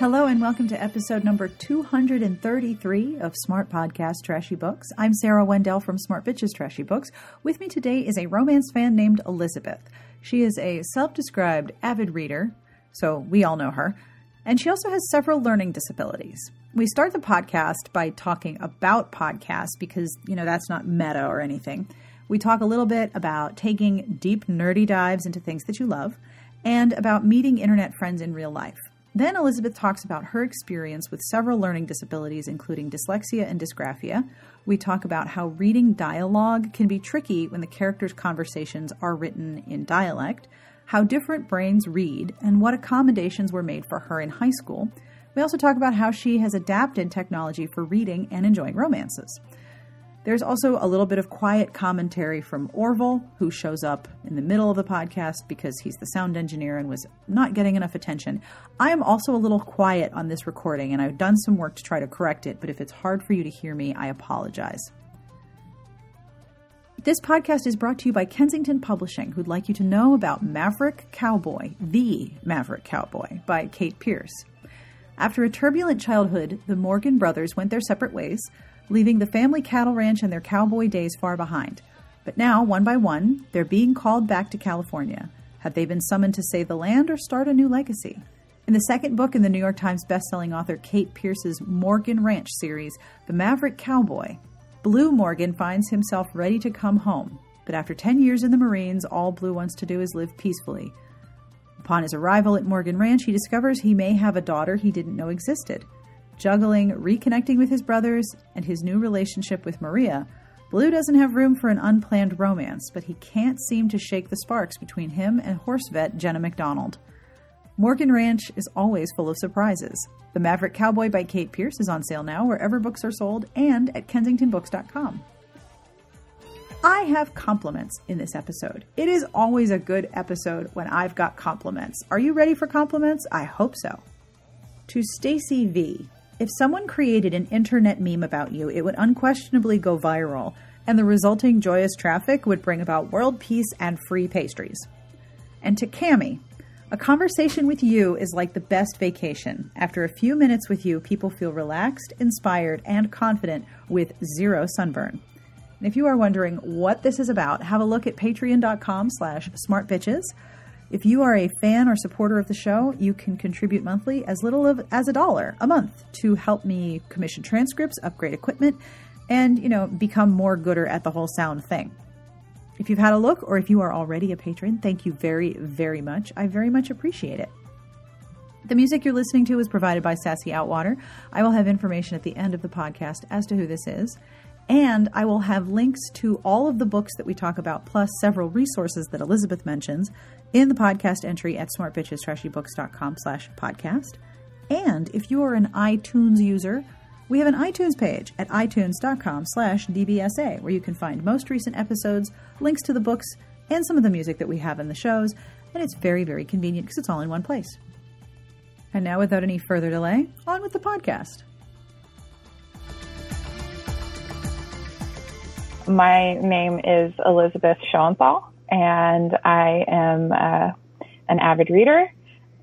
Hello and welcome to episode number 233 of Smart Podcast Trashy Books. I'm Sarah Wendell from Smart Bitches Trashy Books. With me today is a romance fan named Elizabeth. She is a self described avid reader, so we all know her, and she also has several learning disabilities. We start the podcast by talking about podcasts because, you know, that's not meta or anything. We talk a little bit about taking deep, nerdy dives into things that you love and about meeting internet friends in real life. Then Elizabeth talks about her experience with several learning disabilities, including dyslexia and dysgraphia. We talk about how reading dialogue can be tricky when the characters' conversations are written in dialect, how different brains read, and what accommodations were made for her in high school. We also talk about how she has adapted technology for reading and enjoying romances. There's also a little bit of quiet commentary from Orville, who shows up in the middle of the podcast because he's the sound engineer and was not getting enough attention. I am also a little quiet on this recording, and I've done some work to try to correct it, but if it's hard for you to hear me, I apologize. This podcast is brought to you by Kensington Publishing, who'd like you to know about Maverick Cowboy, The Maverick Cowboy, by Kate Pearce. After a turbulent childhood, the Morgan brothers went their separate ways leaving the family cattle ranch and their cowboy days far behind. But now, one by one, they're being called back to California. Have they been summoned to save the land or start a new legacy? In the second book in the New York Times bestselling author Kate Pearce's Morgan Ranch series, The Maverick Cowboy, Blue Morgan finds himself ready to come home. But after 10 years in the Marines, all Blue wants to do is live peacefully. Upon his arrival at Morgan Ranch, he discovers he may have a daughter he didn't know existed. Juggling reconnecting with his brothers and his new relationship with Maria, Blue doesn't have room for an unplanned romance, but he can't seem to shake the sparks between him and horse vet Jenna McDonald. Morgan Ranch is always full of surprises. The Maverick Cowboy by Kate Pearce is on sale now wherever books are sold and at kensingtonbooks.com. I have compliments in this episode. It is always a good episode when I've got compliments. Are you ready for compliments? I hope so. To Stacy V, if someone created an internet meme about you, it would unquestionably go viral, and the resulting joyous traffic would bring about world peace and free pastries. And to Cami, a conversation with you is like the best vacation. After a few minutes with you, people feel relaxed, inspired, and confident with zero sunburn. And if you are wondering what this is about, have a look at patreon.com slash smartbitches. If you are a fan or supporter of the show, you can contribute monthly as little of, as a dollar a month to help me commission transcripts, upgrade equipment, and, you know, become more gooder at the whole sound thing. If you've had a look or if you are already a patron, thank you very, very much. I very much appreciate it. The music you're listening to is provided by Sassy Outwater. I will have information at the end of the podcast as to who this is. And I will have links to all of the books that we talk about, plus several resources that Elizabeth mentions in the podcast entry at smartbitchestrashybooks.com slash podcast. And if you are an iTunes user, we have an iTunes page at itunes.com slash dbsa where you can find most recent episodes, links to the books, and some of the music that we have in the shows. And it's very, very convenient because it's all in one place. And now, without any further delay, on with the podcast. My name is Elizabeth Schoenthal, and I am uh, an avid reader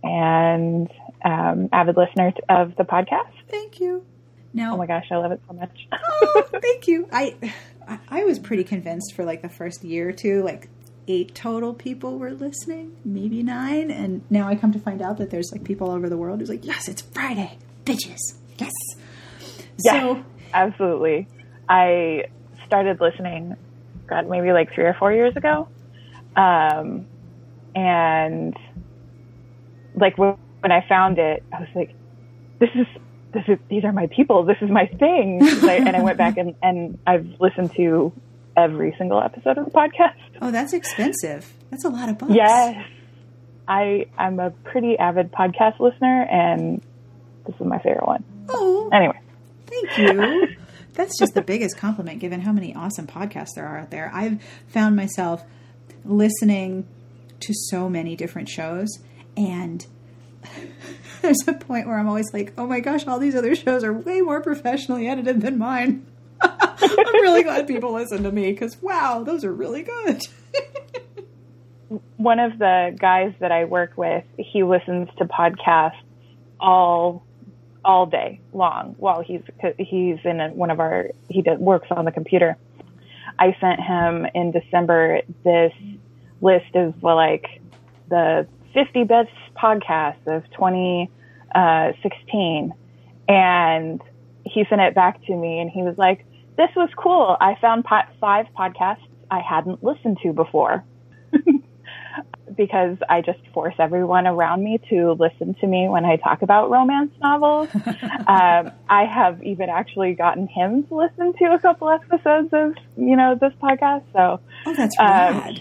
and um, avid listener of the podcast. Thank you. Now, oh my gosh, I love it so much. oh, thank you. I I was pretty convinced for like the first year or two, like eight total people were listening, maybe nine, and now I come to find out that there's like people all over the world who's like, yes, it's Friday, bitches, yes. Yes, so, absolutely. I started listening, God, maybe like three or four years ago. Um, and like when, when I found it, I was like, this is, this is, these are my people. This is my thing. I, and I went back and, and I've listened to every single episode of the podcast. Oh, that's expensive. That's a lot of books. Yes. I, I'm a pretty avid podcast listener and this is my favorite one. Oh. Anyway. Thank you. That's just the biggest compliment given how many awesome podcasts there are out there. I've found myself listening to so many different shows and there's a point where I'm always like, oh my gosh, all these other shows are way more professionally edited than mine. I'm really glad people listen to me because wow, those are really good. One of the guys that I work with, he listens to podcasts all all day long while he's he's in one of our he works on the computer. I sent him in December this list of like the 50 best podcasts of 2016, uh, and he sent it back to me, and he was like, "This was cool. I found po- five podcasts I hadn't listened to before." Because I just force everyone around me to listen to me when I talk about romance novels. um, I have even actually gotten him to listen to a couple episodes of, you know, this podcast. So, oh, that's. Um,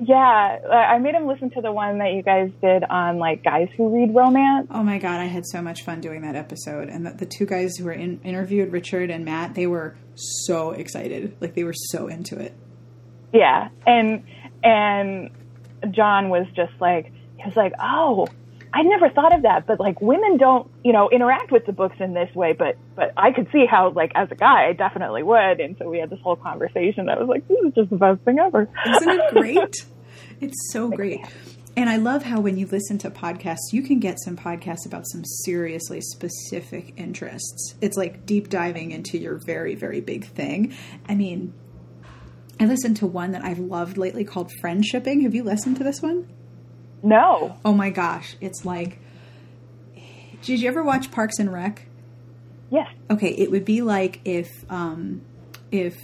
yeah, I made him listen to the one that you guys did on like guys who read romance. Oh my god, I had so much fun doing that episode, and the, the two guys who were in, interviewed, Richard and Matt, they were so excited, like they were so into it. Yeah, and and John was just like, he was like, oh, I never thought of that, but like women don't, you know, interact with the books in this way, but, but I could see how, like, as a guy, I definitely would. And so we had this whole conversation that was like, this is just the best thing ever. Isn't it great? it's so great. And I love how when you listen to podcasts, you can get some podcasts about some seriously specific interests. It's like deep diving into your very, very big thing. I mean, I listened to one that I've loved lately called Friendshipping. Have you listened to this one? No. Oh my gosh. It's like, did you ever watch Parks and Rec? Yes. Okay, it would be like if, um, if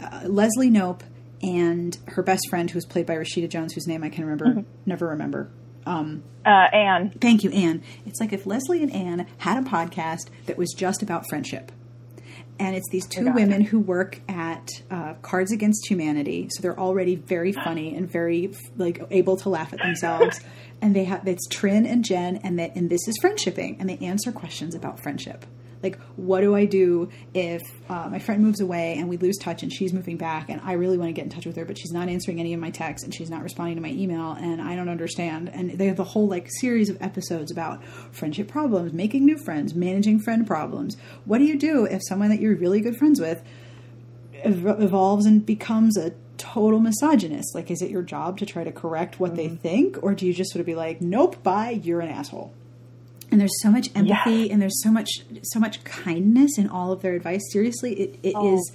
uh, Leslie Knope and her best friend, who was played by Rashida Jones, whose name I can remember, mm-hmm. never remember. Um, uh, Anne. Thank you, Anne. It's like if Leslie and Anne had a podcast that was just about friendship and it's these two women who work at uh, Cards Against Humanity. So they're already very funny and very like able to laugh at themselves. and they have it's Trin and Jen, and that and this is friendshipping, and they answer questions about friendship. Like, what do I do if uh, my friend moves away and we lose touch and she's moving back and I really want to get in touch with her, but she's not answering any of my texts and she's not responding to my email and I don't understand. And they have the whole like series of episodes about friendship problems, making new friends, managing friend problems. What do you do if someone that you're really good friends with evolves and becomes a total misogynist? Like, is it your job to try to correct what mm-hmm. they think, or do you just sort of be like, nope, bye, you're an asshole? And there's so much empathy and there's so much so much kindness in all of their advice. Seriously it, it oh, is,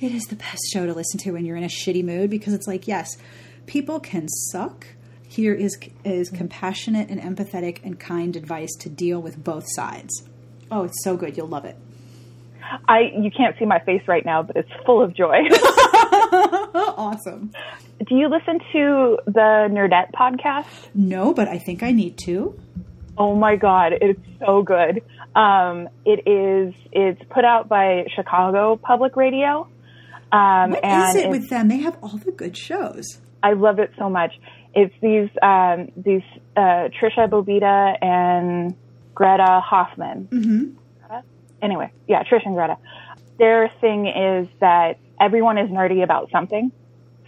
it is the best show to listen to when you're in a shitty mood because it's like yes people can suck. Here is is compassionate and empathetic and kind advice to deal with both sides. Oh it's so good. You'll love it. I you can't see my face right now but it's full of joy. Awesome. Do you listen to the nerdette podcast? No but i think i need to Oh my God, it's so good. Um, it is, it's put out by Chicago Public Radio. Um, what and is it with them? They have all the good shows. I love it so much. It's these, um, these, uh, Tricia Bobeda and Greta Hoffman. Mm-hmm. Anyway, yeah, Trish and Greta. Their thing is that everyone is nerdy about something.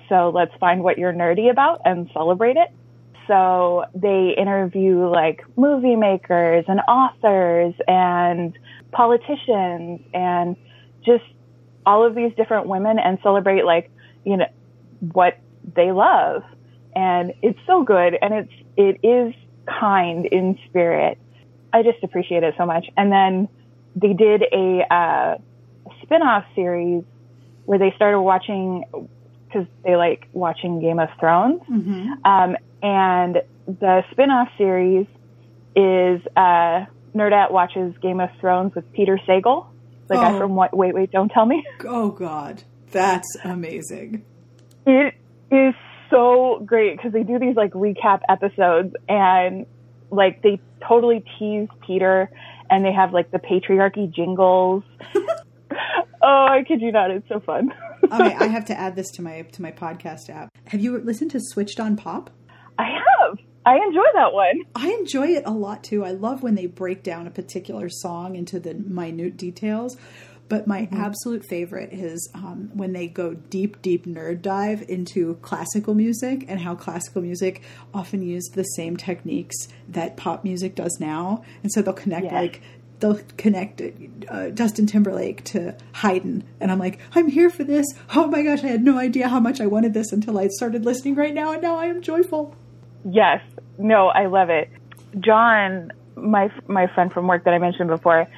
So let's find what you're nerdy about and celebrate it so they interview like movie makers and authors and politicians and just all of these different women and celebrate like, you know, what they love. And it's so good and it's, it is kind in spirit. I just appreciate it so much. And then they did a, uh, spin-off series where they started watching because they like watching Game of Thrones. Mm-hmm. Um, and the spin-off series is uh, Nerdette watches Game of Thrones with Peter Sagal, the oh. guy from what, Wait Wait Don't Tell Me. Oh God, that's amazing! It is so great because they do these like recap episodes and like they totally tease Peter and they have like the patriarchy jingles. oh, I kid you not, it's so fun. okay, I have to add this to my to my podcast app. Have you listened to Switched on Pop? I have. I enjoy that one. I enjoy it a lot too. I love when they break down a particular song into the minute details. But my mm-hmm. absolute favorite is um, when they go deep, deep nerd dive into classical music and how classical music often used the same techniques that pop music does now. And so they'll connect yes. like they'll connect uh, Justin Timberlake to Haydn, and I'm like, I'm here for this. Oh my gosh, I had no idea how much I wanted this until I started listening right now, and now I am joyful. Yes. No, I love it. John, my my friend from work that I mentioned before,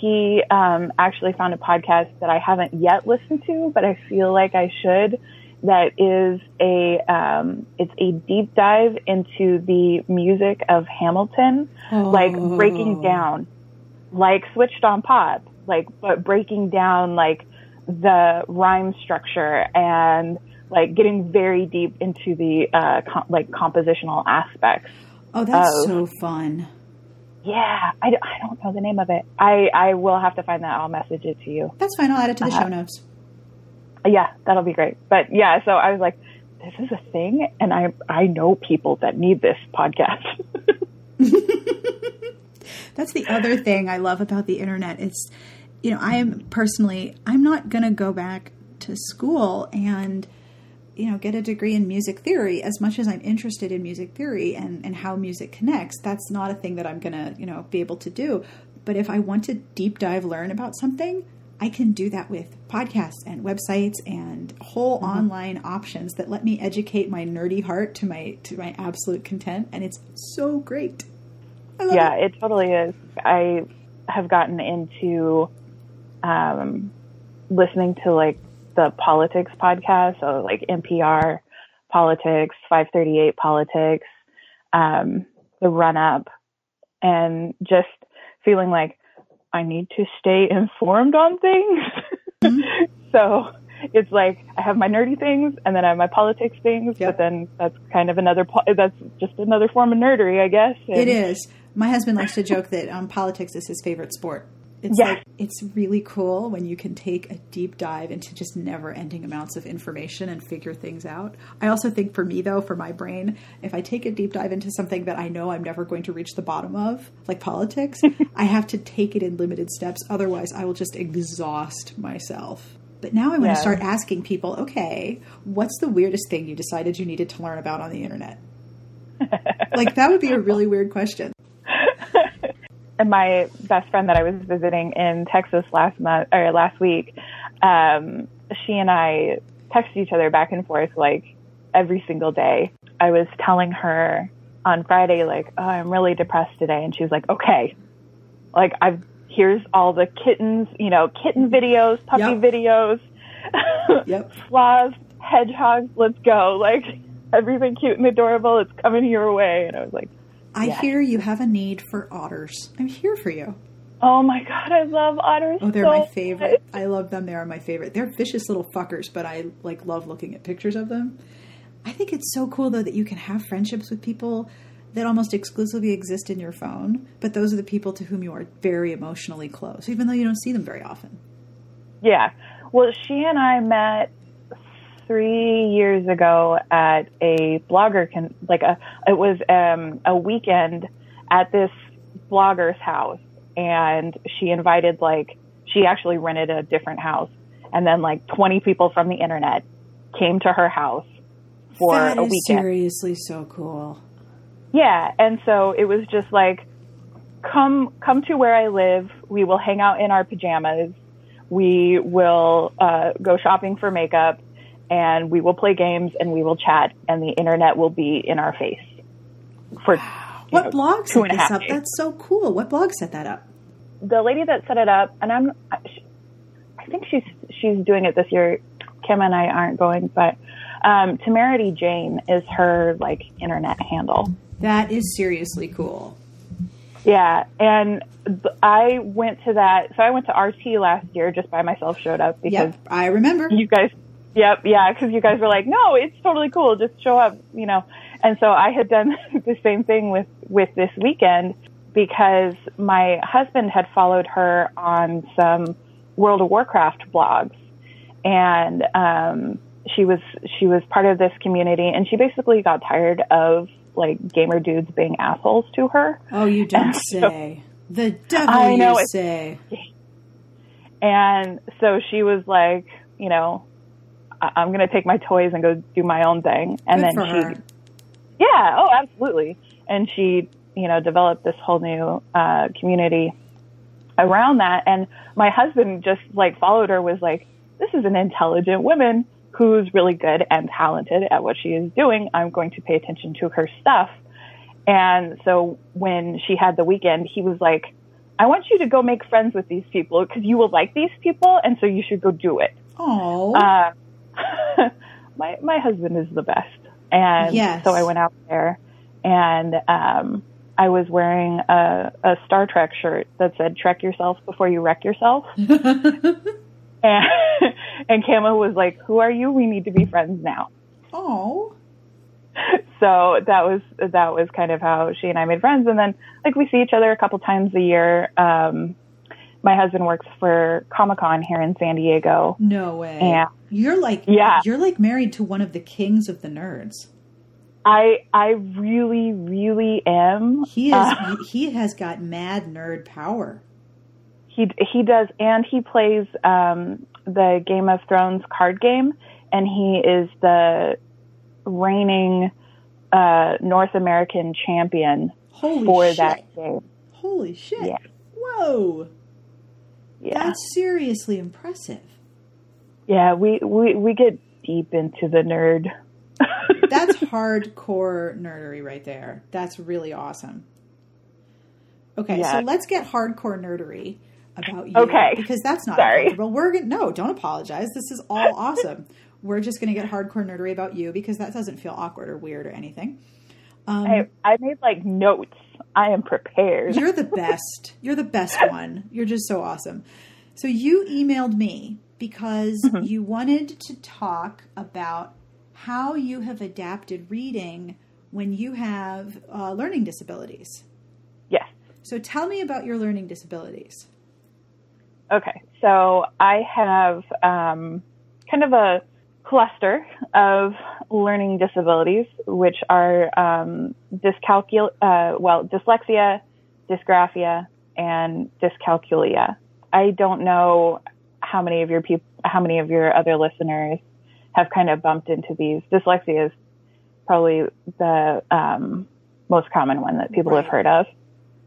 he um, actually found a podcast that I haven't yet listened to, but I feel like I should. That is a um, it's a deep dive into the music of Hamilton, oh. like breaking down, like switched on pop, like but breaking down like the rhyme structure and like getting very deep into the uh, com- like compositional aspects. Oh, that's of, so fun. Yeah, I, I don't know the name of it. I, I will have to find that. I'll message it to you. That's fine. I'll add it to the uh, show notes. Yeah, that'll be great. But yeah, so I was like, this is a thing, and I I know people that need this podcast. That's the other thing I love about the internet. It's you know, I am personally I'm not going to go back to school and you know get a degree in music theory as much as i'm interested in music theory and, and how music connects that's not a thing that i'm gonna you know be able to do but if i want to deep dive learn about something i can do that with podcasts and websites and whole mm-hmm. online options that let me educate my nerdy heart to my to my absolute content and it's so great yeah it. it totally is i have gotten into um, listening to like the politics podcast, so like NPR politics, 538 politics, um, the run up, and just feeling like I need to stay informed on things. Mm-hmm. so it's like I have my nerdy things and then I have my politics things, yep. but then that's kind of another, that's just another form of nerdery, I guess. And it is. My husband likes to joke that um, politics is his favorite sport. It's yeah. like it's really cool when you can take a deep dive into just never ending amounts of information and figure things out. I also think for me though, for my brain, if I take a deep dive into something that I know I'm never going to reach the bottom of, like politics, I have to take it in limited steps. Otherwise I will just exhaust myself. But now I want yeah. to start asking people, okay, what's the weirdest thing you decided you needed to learn about on the internet? like that would be a really weird question my best friend that I was visiting in Texas last month or last week, um, she and I text each other back and forth like every single day. I was telling her on Friday, like, oh, I'm really depressed today. And she was like, okay, like I've, here's all the kittens, you know, kitten videos, puppy yep. videos, yep. sloths, hedgehogs, let's go. Like everything cute and adorable. It's coming your way. And I was like, I yes. hear you have a need for otters. I'm here for you. Oh my god, I love otters. Oh, they're so my favorite. Much. I love them. They are my favorite. They're vicious little fuckers, but I like love looking at pictures of them. I think it's so cool though that you can have friendships with people that almost exclusively exist in your phone, but those are the people to whom you are very emotionally close, even though you don't see them very often. Yeah. Well, she and I met three years ago at a blogger con- like a it was um, a weekend at this blogger's house, and she invited like she actually rented a different house, and then like twenty people from the internet came to her house for that a weekend. Seriously, so cool. Yeah, and so it was just like come come to where I live. We will hang out in our pajamas. We will uh, go shopping for makeup and we will play games and we will chat and the internet will be in our face for what know, blog set this up? days. that's so cool. What blog set that up? The lady that set it up and i'm i think she's she's doing it this year. Kim and i aren't going but um temerity jane is her like internet handle. That is seriously cool. Yeah and i went to that so i went to rt last year just by myself showed up because yep, i remember. you guys Yep, yeah, because you guys were like, no, it's totally cool, just show up, you know. And so I had done the same thing with with this weekend because my husband had followed her on some World of Warcraft blogs, and um, she was she was part of this community, and she basically got tired of like gamer dudes being assholes to her. Oh, you don't say. the devil I know, you say. And so she was like, you know, I'm going to take my toys and go do my own thing. And Good then she, her. yeah, oh, absolutely. And she, you know, developed this whole new uh, community around that. And my husband just like followed her was like, this is an intelligent woman who's really good and talented at what she is doing. I'm going to pay attention to her stuff. And so when she had the weekend, he was like, I want you to go make friends with these people because you will like these people, and so you should go do it. Oh, uh, my my husband is the best, and yes. so I went out there, and um, I was wearing a, a Star Trek shirt that said "Trek yourself before you wreck yourself," and and Kama was like, "Who are you? We need to be friends now." Oh. So that was that was kind of how she and I made friends, and then like we see each other a couple times a year. Um, my husband works for Comic Con here in San Diego. No way. And you're like yeah. you're like married to one of the kings of the nerds. I I really really am. He is uh, he has got mad nerd power. He he does, and he plays um, the Game of Thrones card game, and he is the reigning uh, North American champion Holy for shit. that game. Holy shit! Yeah. Whoa. Yeah. That's seriously impressive. Yeah, we, we, we get deep into the nerd. That's hardcore nerdery right there. That's really awesome. Okay, Yeah. so let's get hardcore nerdery about you. Okay. Because that's not Sorry. acceptable. We're gonna no, don't apologize. This is all awesome. We're just gonna get hardcore nerdery about you because that doesn't feel awkward or weird or anything. Um, I, I made like notes. I am prepared. You're the best. You're the best one. You're just so awesome. So you emailed me because Mm-hmm. you wanted to talk about how you have adapted reading when you have uh, learning disabilities. Yes. So tell me about your learning disabilities. Okay. So I have um, kind of a cluster of learning disabilities, which are um, dyscalcul- uh, well, dyslexia, dysgraphia, and dyscalculia. I don't know how many of your people, how many of your other listeners have kind of bumped into these. Dyslexia is probably the um, most common one that people have heard of.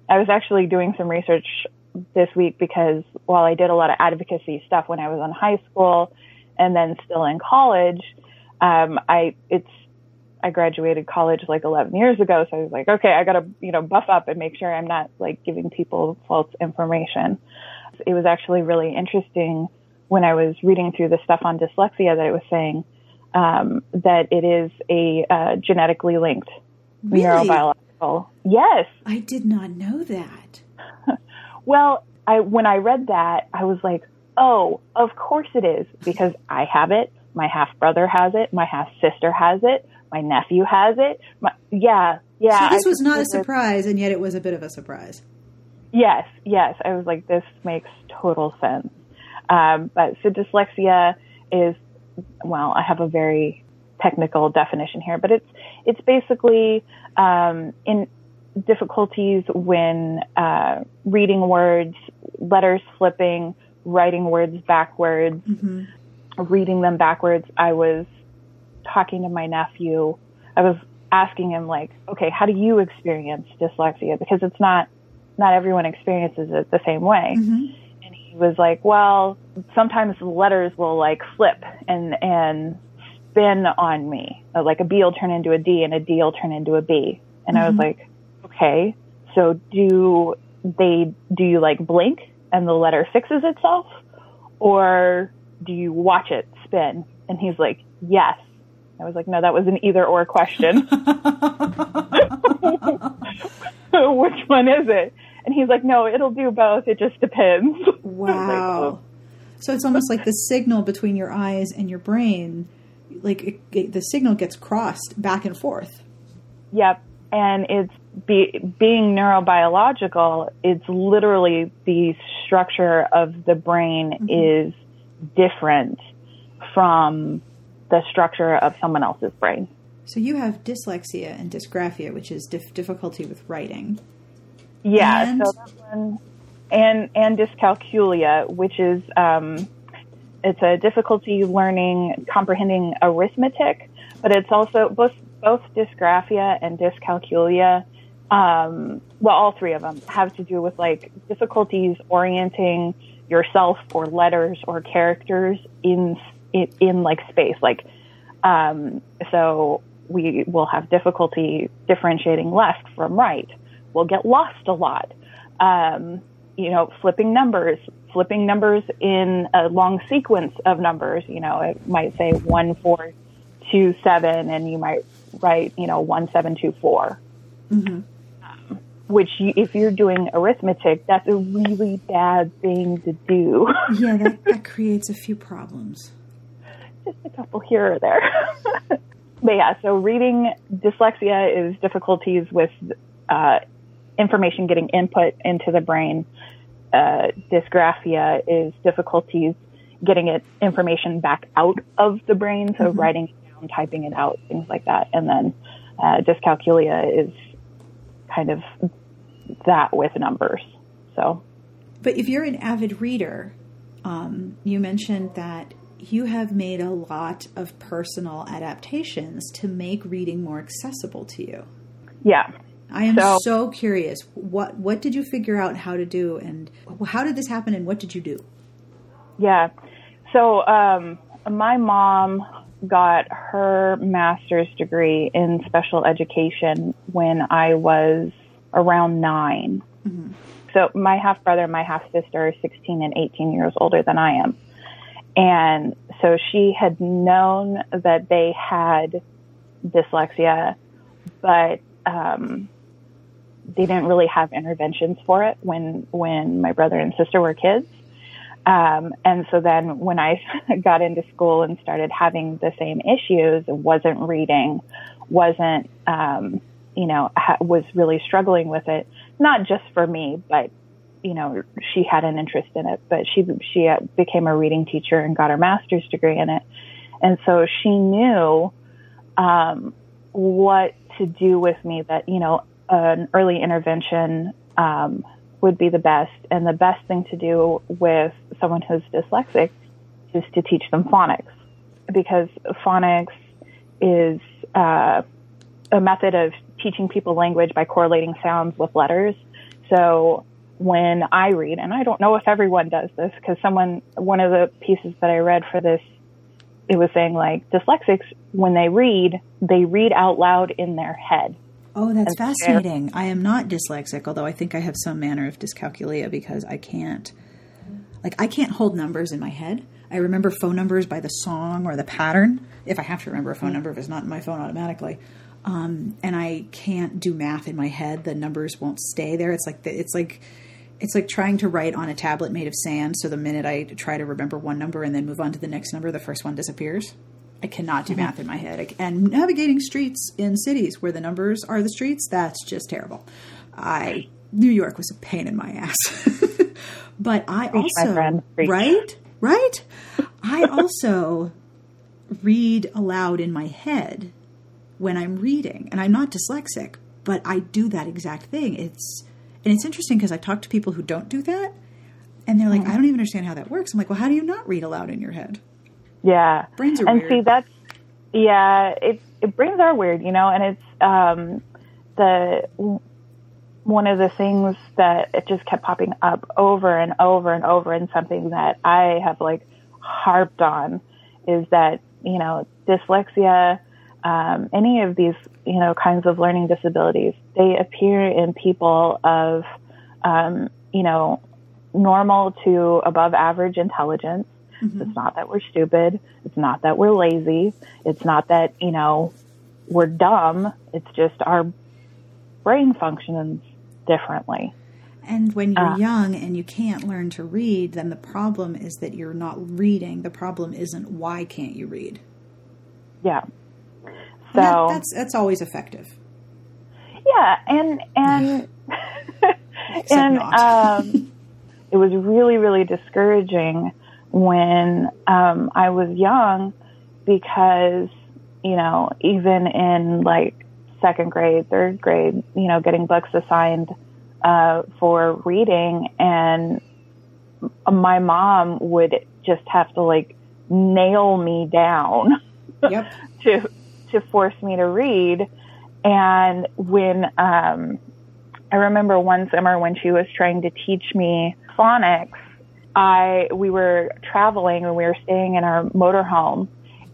I was actually doing some research this week because while I did a lot of advocacy stuff when I was in high school and then still in college, um, I it's I graduated college like 11 years ago, so I was like, okay, I got to you know buff up and make sure I'm not like giving people false information. It was actually really interesting when I was reading through the stuff on dyslexia that it was saying um, that it is a uh, genetically linked Really? neurobiological. Yes. I did not know that. Well, I when I read that, I was like, "Oh, of course it is because I have it. My half brother has it. My half sister has it. My nephew has it. My, yeah, yeah." so this I was not a surprise, and yet it was a bit of a surprise. Yes, yes. I was like, this makes total sense. Um, but so dyslexia is, well, I have a very technical definition here, but it's it's basically um, in difficulties when uh, reading words, letters flipping, writing words backwards, hmm reading them backwards. I was talking to my nephew. I was asking him like, okay, how do you experience dyslexia? Because it's not not everyone experiences it the same way. hmm And he was like, well, sometimes the letters will like flip and and spin on me. Like a B will turn into a D and a D will turn into a B. And I was Mhm. like, okay, so do they do you like blink and the letter fixes itself or do you watch it spin? And he's like, yes. I was like, no, that was an either or question. Which one is it? And he's like, no, it'll do both. It just depends. Was like, Wow. "Oh." So it's almost like the signal between your eyes and your brain, like it, it, the signal gets crossed back and forth. Yep. And it's be, being neurobiological, it's literally the structure of the brain mm-hmm. is different from the structure of someone else's brain. So you have dyslexia and dysgraphia, which is dif- difficulty with writing. Yeah, And- so that one, and and dyscalculia, which is um, it's a difficulty learning comprehending arithmetic, but it's also both both dysgraphia and dyscalculia. Um, well, all three of them have to do with like difficulties orienting yourself or letters or characters in in, in like space. Like, um, so we will have difficulty differentiating left from right. We'll get lost a lot. Um, you know, flipping numbers, flipping numbers in a long sequence of numbers. You know, it might say one, four, two, seven, and you might write, you know, one, seven, two, four. Mm-hmm. Which, you, if you're doing arithmetic, that's a really bad thing to do. yeah, that, that creates a few problems. Just a couple here or there. but yeah, so reading dyslexia is difficulties with uh, information getting input into the brain. Uh, dysgraphia is difficulties getting it information back out of the brain, so mm-hmm. writing it down, typing it out, things like that. And then uh, dyscalculia is kind of that with numbers. So, but if you're an avid reader, um, you mentioned that you have made a lot of personal adaptations to make reading more accessible to you. Yeah. I am so, so, curious. What what did you figure out how to do, and how did this happen, and what did you do? Yeah, so um, my mom got her master's degree in special education when I was around 9 mm-hmm. So my half brother and my half sister are 16 and 18 years older than I am. And so she had known that they had dyslexia, but um, they didn't really have interventions for it when when my brother and sister were kids. Um, and so then when I got into school and started having the same issues, wasn't reading, wasn't, um, you know, ha- was really struggling with it, not just for me, but, you know, she had an interest in it, but she, she uh, became a reading teacher and got her master's degree in it. And so she knew, um, what to do with me that, you know, an early intervention um, would be the best. And the best thing to do with someone who's dyslexic is to teach them phonics because phonics is uh, a method of teaching people language by correlating sounds with letters. So when I read, and I don't know if everyone does this because someone, one of the pieces that I read for this, it was saying like dyslexics, when they read, they read out loud in their head. Oh, that's fascinating. I am not dyslexic, although I think I have some manner of dyscalculia because I can't, like, I can't hold numbers in my head. I remember phone numbers by the song or the pattern, if I have to remember a phone mm-hmm. number, if it's not in my phone automatically. Um, and I can't do math in my head. The numbers won't stay there. It's like the, it's like it's like trying to write on a tablet made of sand. So the minute I try to remember one number and then move on to the next number, the first one disappears. I cannot do mm-hmm. math in my head. And navigating streets in cities where the numbers are the streets, that's just terrible. I New York was a pain in my ass. but I also right? Right? I also read aloud in my head when I'm reading. And I'm not dyslexic, but I do that exact thing. It's and it's interesting because I talk to people who don't do that and they're like, mm-hmm. I don't even understand how that works. I'm like, well, how do you not read aloud in your head? Yeah. Brains are and weird. see, that's, yeah, it, it brains are weird, you know, and it's, um, the, one of the things that it just kept popping up over and over and over and something that I have like harped on is that, you know, dyslexia, um, any of these, you know, kinds of learning disabilities, they appear in people of, um, you know, normal to above average intelligence. Mm-hmm. It's not that we're stupid. It's not that we're lazy. It's not that, you know, we're dumb. It's just our brain functions differently. And when you're uh, young and you can't learn to read, then the problem is that you're not reading. The problem isn't why can't you read? Yeah. So that, that's that's always effective. Yeah, and and and um, it was really really discouraging when um, I was young because, you know, even in like second grade, third grade, you know, getting books assigned uh, for reading, and my mom would just have to like nail me down yep. to to force me to read. And when um, I remember one summer when she was trying to teach me phonics, I we were traveling and we were staying in our motorhome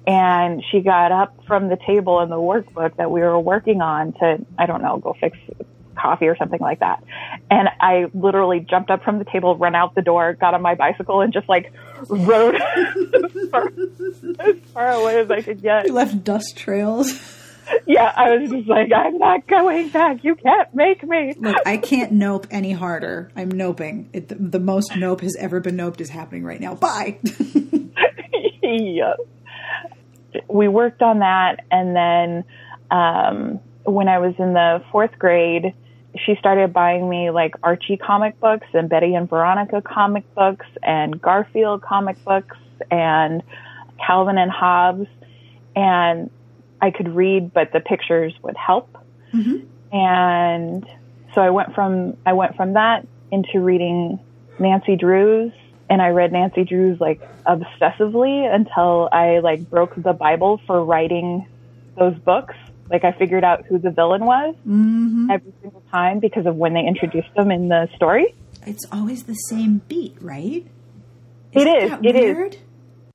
And she got up from the table in the workbook that we were working on to, I don't know, go fix coffee or something like that. And I literally jumped up from the table, ran out the door, got on my bicycle and just like rode as, far, as far away as I could get. You left dust trails. Yeah, I was just like, I'm not going back. You can't make me. Look, I can't nope any harder. I'm noping. It, the, the, most nope has ever been noped is happening right now. Bye. yeah. We worked on that, and then um, when I was in the fourth grade, she started buying me like Archie comic books and Betty and Veronica comic books and Garfield comic books and Calvin and Hobbes. And I could read, but the pictures would help. Mm-hmm. And so I went from, I went from that into reading Nancy Drews and I read Nancy Drews like obsessively until I like broke the Bible for writing those books. Like I figured out who the villain was mm-hmm. every single time because of when they introduced them in the story. It's always the same beat, right? Isn't it is. It weird? is.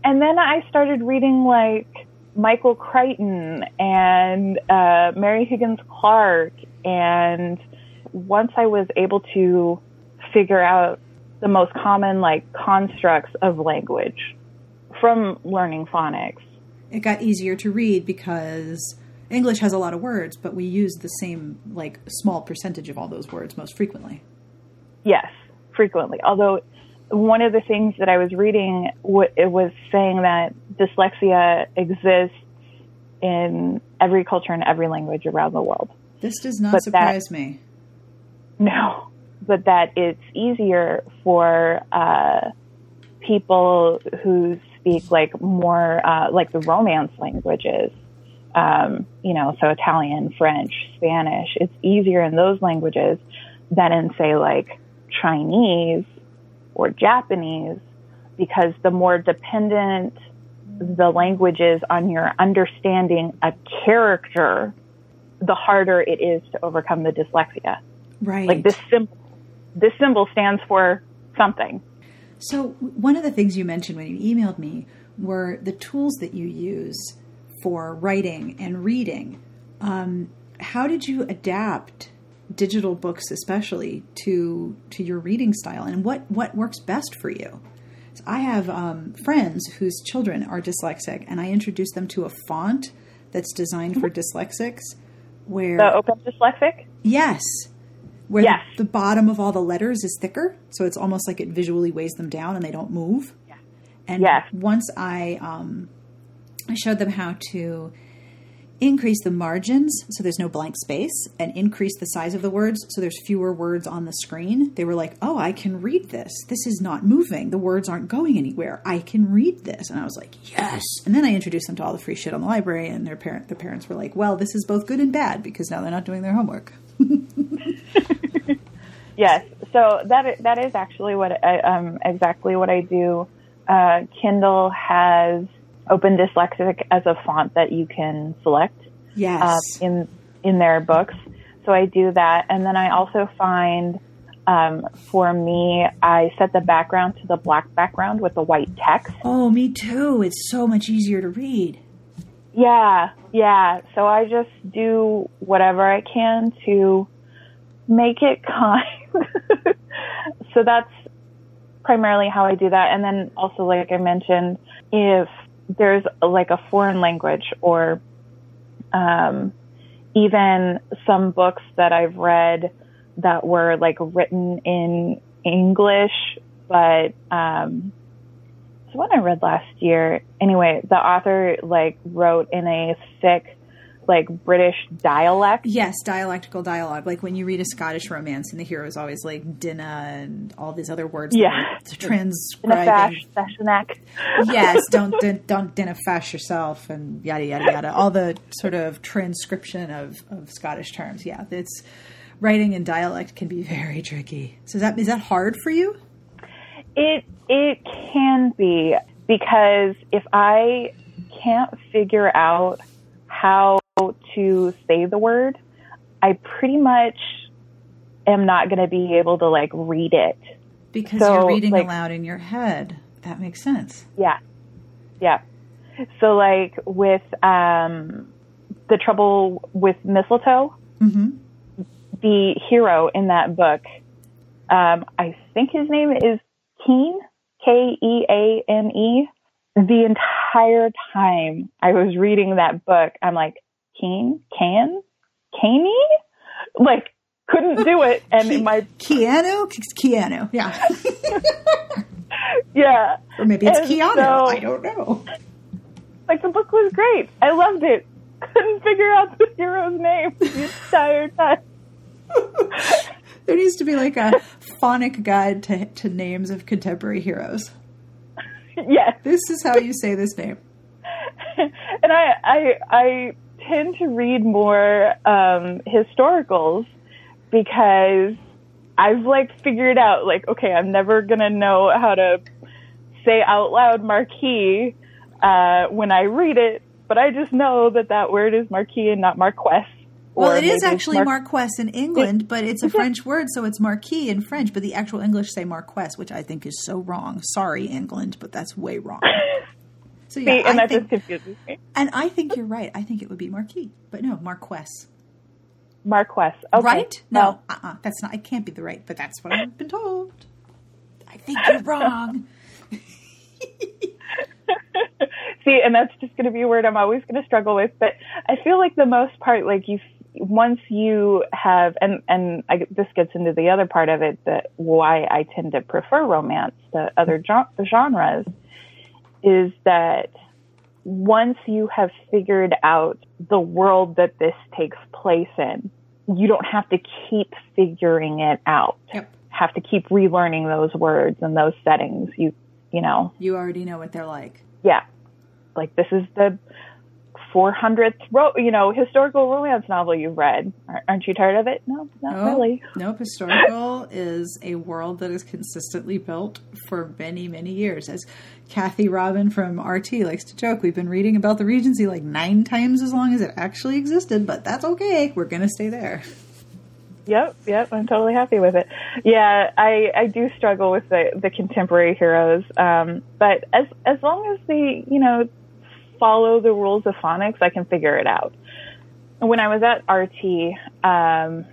And then I started reading like Michael Crichton and uh, Mary Higgins Clark, and once I was able to figure out the most common like constructs of language from learning phonics, it got easier to read because English has a lot of words, but we use the same like small percentage of all those words most frequently. Yes, frequently. Although one of the things that I was reading it was saying that dyslexia exists in every culture and every language around the world. This does not but surprise that, me. No, but that it's easier for uh, people who speak like more uh, like the Romance languages um, you know, so Italian, French, Spanish, it's easier in those languages than in, say, like Chinese or Japanese, because the more dependent the language is on your understanding a character, the harder it is to overcome the dyslexia. Right. Like this symbol, this symbol stands for something. So one of the things you mentioned when you emailed me were the tools that you use for writing and reading. Um, how did you adapt digital books, especially to to your reading style, and what what works best for you? So I have um, friends whose children are dyslexic, and I introduce them to a font that's designed for dyslexics. Where the Open Dyslexic? Yes, where yes. The, the, bottom of all the letters is thicker, so it's almost like it visually weighs them down and they don't move. Yeah. And yes. once I um, I showed them how to increase the margins so there's no blank space and increase the size of the words so there's fewer words on the screen. They were like, "Oh, I can read this. This is not moving. The words aren't going anywhere. I can read this." And I was like, "Yes." And then I introduced them to all the free shit on the library and their parent the parents were like, "Well, this is both good and bad because now they're not doing their homework." yes. So that that is actually what I, um, exactly what I do. Uh, Kindle has Open Dyslexic as a font that you can select. Yes. Uh, in in their books. So I do that, and then I also find um, for me, I set the background to the black background with the white text. Oh, me too. It's so much easier to read. Yeah, yeah. So I just do whatever I can to make it kind. so that's primarily how I do that. And then also, like I mentioned, if there's like a foreign language or um, even some books that I've read that were like written in English, but um, it's one I read last year. Anyway, the author like wrote in a thick like British dialect. Yes, dialectical dialogue. Like when you read a Scottish romance and the hero is always like dinna and all these other words. Yeah. Transcribing. yes, don't don't dinna fash yourself and yada yada yada. All the sort of transcription of, of Scottish terms. Yeah, it's writing in dialect can be very tricky. So is that is that hard for you? It it can be because if I can't figure out how to say the word, I pretty much am not going to be able to like read it. Because so, you're reading like, aloud in your head. That makes sense. Yeah. Yeah. So, like with um, the trouble with mistletoe, mm-hmm. the hero in that book, um, I think his name is Keane, K E A N E. The entire time I was reading that book, I'm like, Keane, can, Caney? Like, couldn't do it. And Ke- my Keanu, Keanu, yeah, yeah, or maybe it's and Keanu. So, I don't know. Like the book was great. I loved it. Couldn't figure out the hero's name the entire time. there needs to be like a phonic guide to, to names of contemporary heroes. Yes. This is how you say this name. and I, I, I tend to read more um, historicals because I've like figured out like okay, I'm never gonna know how to say out loud marquis uh, when I read it, but I just know that that word is marquis and not marquess. Well, it is actually Mar- marquess in England, but it's a French word, so it's marquis in French. But the actual English say marquess, which I think is so wrong. Sorry, England, but that's way wrong. So yeah, See, and I that think, just confuses me. And I think you're right. I think it would be marquis, but no, marquess. Marquess. Okay. Right? No, uh uh-uh, That's not, it can't be the right, but that's what I've been told. I think you're wrong. See, and that's just going to be a word I'm always going to struggle with. But I feel like the most part, like you, once you have, and and I, this gets into the other part of it, that why I tend to prefer romance to other genres, is that once you have figured out the world that this takes place in, you don't have to keep figuring it out. Yep. Have to keep relearning those words and those settings. You, you know. You already know what they're like. Yeah. Like this is the 400th, ro- you know, historical romance novel you've read. Aren't you tired of it? No, not nope. really. Nope. Historical is a world that is consistently built for many, many years. As Kathy Robin from RT likes to joke, we've been reading about the Regency like nine times as long as it actually existed, but that's okay. We're going to stay there. Yep, yep, I'm totally happy with it. Yeah, I, I do struggle with the, the contemporary heroes, um, but as as long as the you know, follow the rules of phonics, I can figure it out. When I was at RT, um,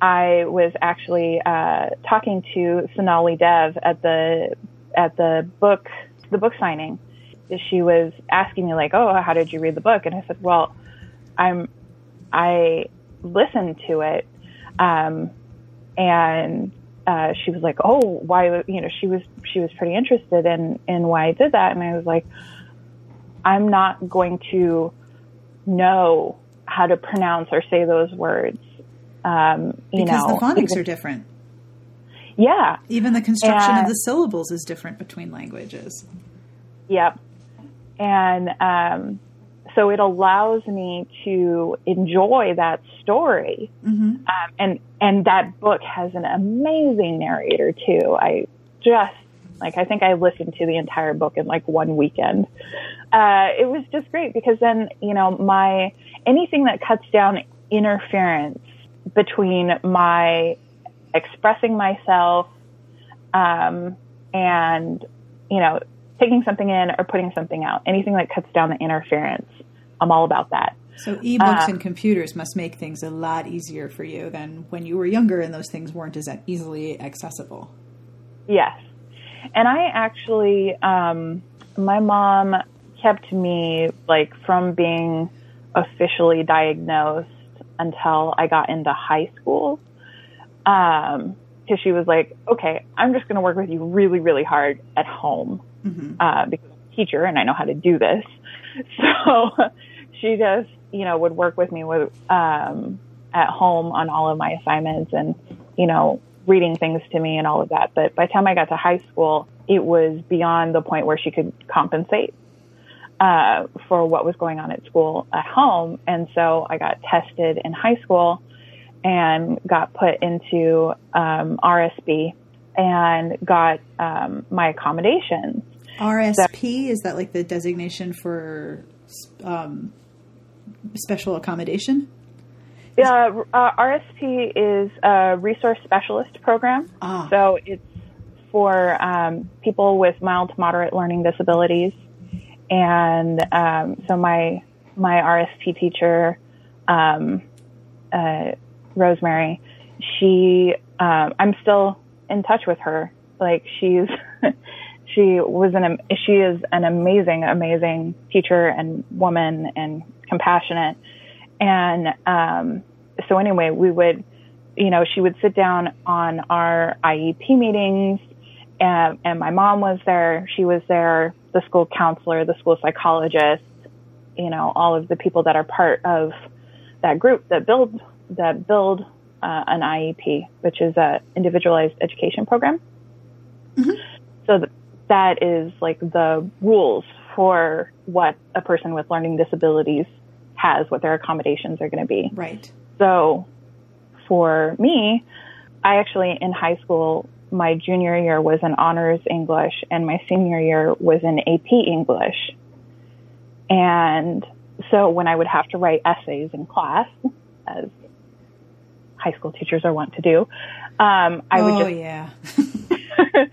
I was actually uh, talking to Sonali Dev at the at the book the book signing. She was asking me like, "Oh, how did you read the book?" And I said, "Well, I'm I listened to it, um, and uh, she was like, "Oh, why?" You know, she was she was pretty interested in in why I did that, and I was like, I'm not going to know how to pronounce or say those words. Um, you because know, the phonics even, are different. Yeah. Even the construction and, of the syllables is different between languages. Yep. And um, so it allows me to enjoy that story. Mm-hmm. Um, and and that book has an amazing narrator too. I just like I think I listened to the entire book in like one weekend. Uh, it was just great because then you know my anything that cuts down interference between my expressing myself um, and you know taking something in or putting something out anything that cuts down the interference i'm all about that. So ebooks uh, and computers must make things a lot easier for you than when you were younger and those things weren't as easily accessible. Yes. And I actually, um, my mom kept me like from being officially diagnosed until I got into high school. Um, cause she was like, okay, I'm just going to work with you really, really hard at home. Mm-hmm. Uh, because I'm a teacher and I know how to do this. So she just, you know, would work with me with, um, at home on all of my assignments and, you know, reading things to me and all of that. But by the time I got to high school, it was beyond the point where she could compensate uh, for what was going on at school at home. And so I got tested in high school and got put into um, RSP and got um, my accommodations. RSP so, is that like the designation for um, special accommodation? Yeah, uh, RSP is a resource specialist program. Ah. So it's for um, people with mild to moderate learning disabilities. And um, so my my RSP teacher, um, uh, Rosemary, she um, I'm still in touch with her. Like she's she was an she is an amazing amazing teacher and woman and compassionate. And um, so anyway, we would you know she would sit down on our IEP meetings and, and my mom was there. She was there, the school counselor, the school psychologist, you know, all of the people that are part of that group that build that build uh, an IEP, which is a individualized education program. Mm-hmm. So th- that is like the rules for what a person with learning disabilities has, what their accommodations are going to be. Right. So for me, I actually in high school my junior year was in honors English and my senior year was in AP English. And so when I would have to write essays in class, as high school teachers are wont to do, um, I would oh, just, yeah.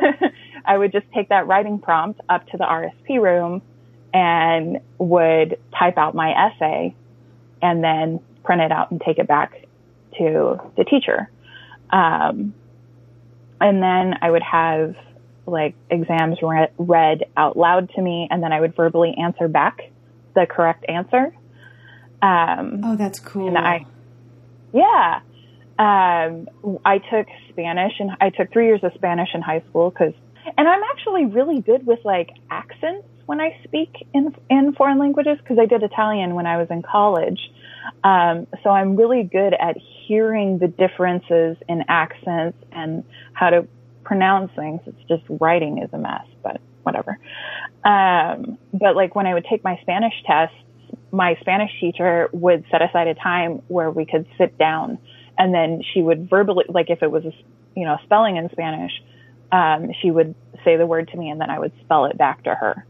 I would just take that writing prompt up to the RSP room and would type out my essay and then print it out and take it back to the teacher. Um, and then I would have like exams re- read out loud to me, and then I would verbally answer back the correct answer. Um, oh, that's cool. And I, yeah, um, I took Spanish, and I took three years of Spanish in high school because, and I'm actually really good with like accents when I speak in in foreign languages because I did Italian when I was in college. Um, so I'm really good at hearing the differences in accents and how to pronounce things. It's just writing is a mess, but whatever. Um, but like when I would take my Spanish tests, my Spanish teacher would set aside a time where we could sit down and then she would verbally, like if it was, a, you know, spelling in Spanish, um, she would say the word to me and then I would spell it back to her.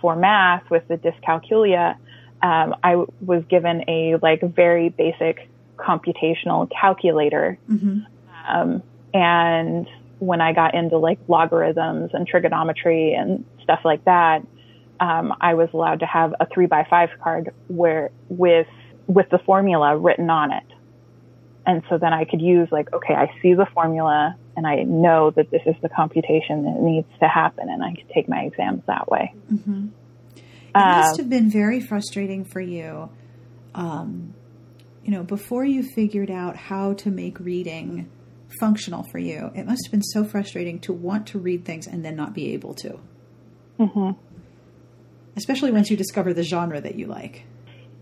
For math with the dyscalculia, um, I w- was given a like very basic computational calculator. Mm-hmm. Um, and when I got into like logarithms and trigonometry and stuff like that, um, I was allowed to have a three by five card where with with the formula written on it. And so then I could use like, okay, I see the formula and I know that this is the computation that needs to happen, and I could take my exams that way. Mm-hmm. It must have been very frustrating for you, um, you know, before you figured out how to make reading functional for you. It must have been so frustrating to want to read things and then not be able to. Mm-hmm. Especially once you discover the genre that you like.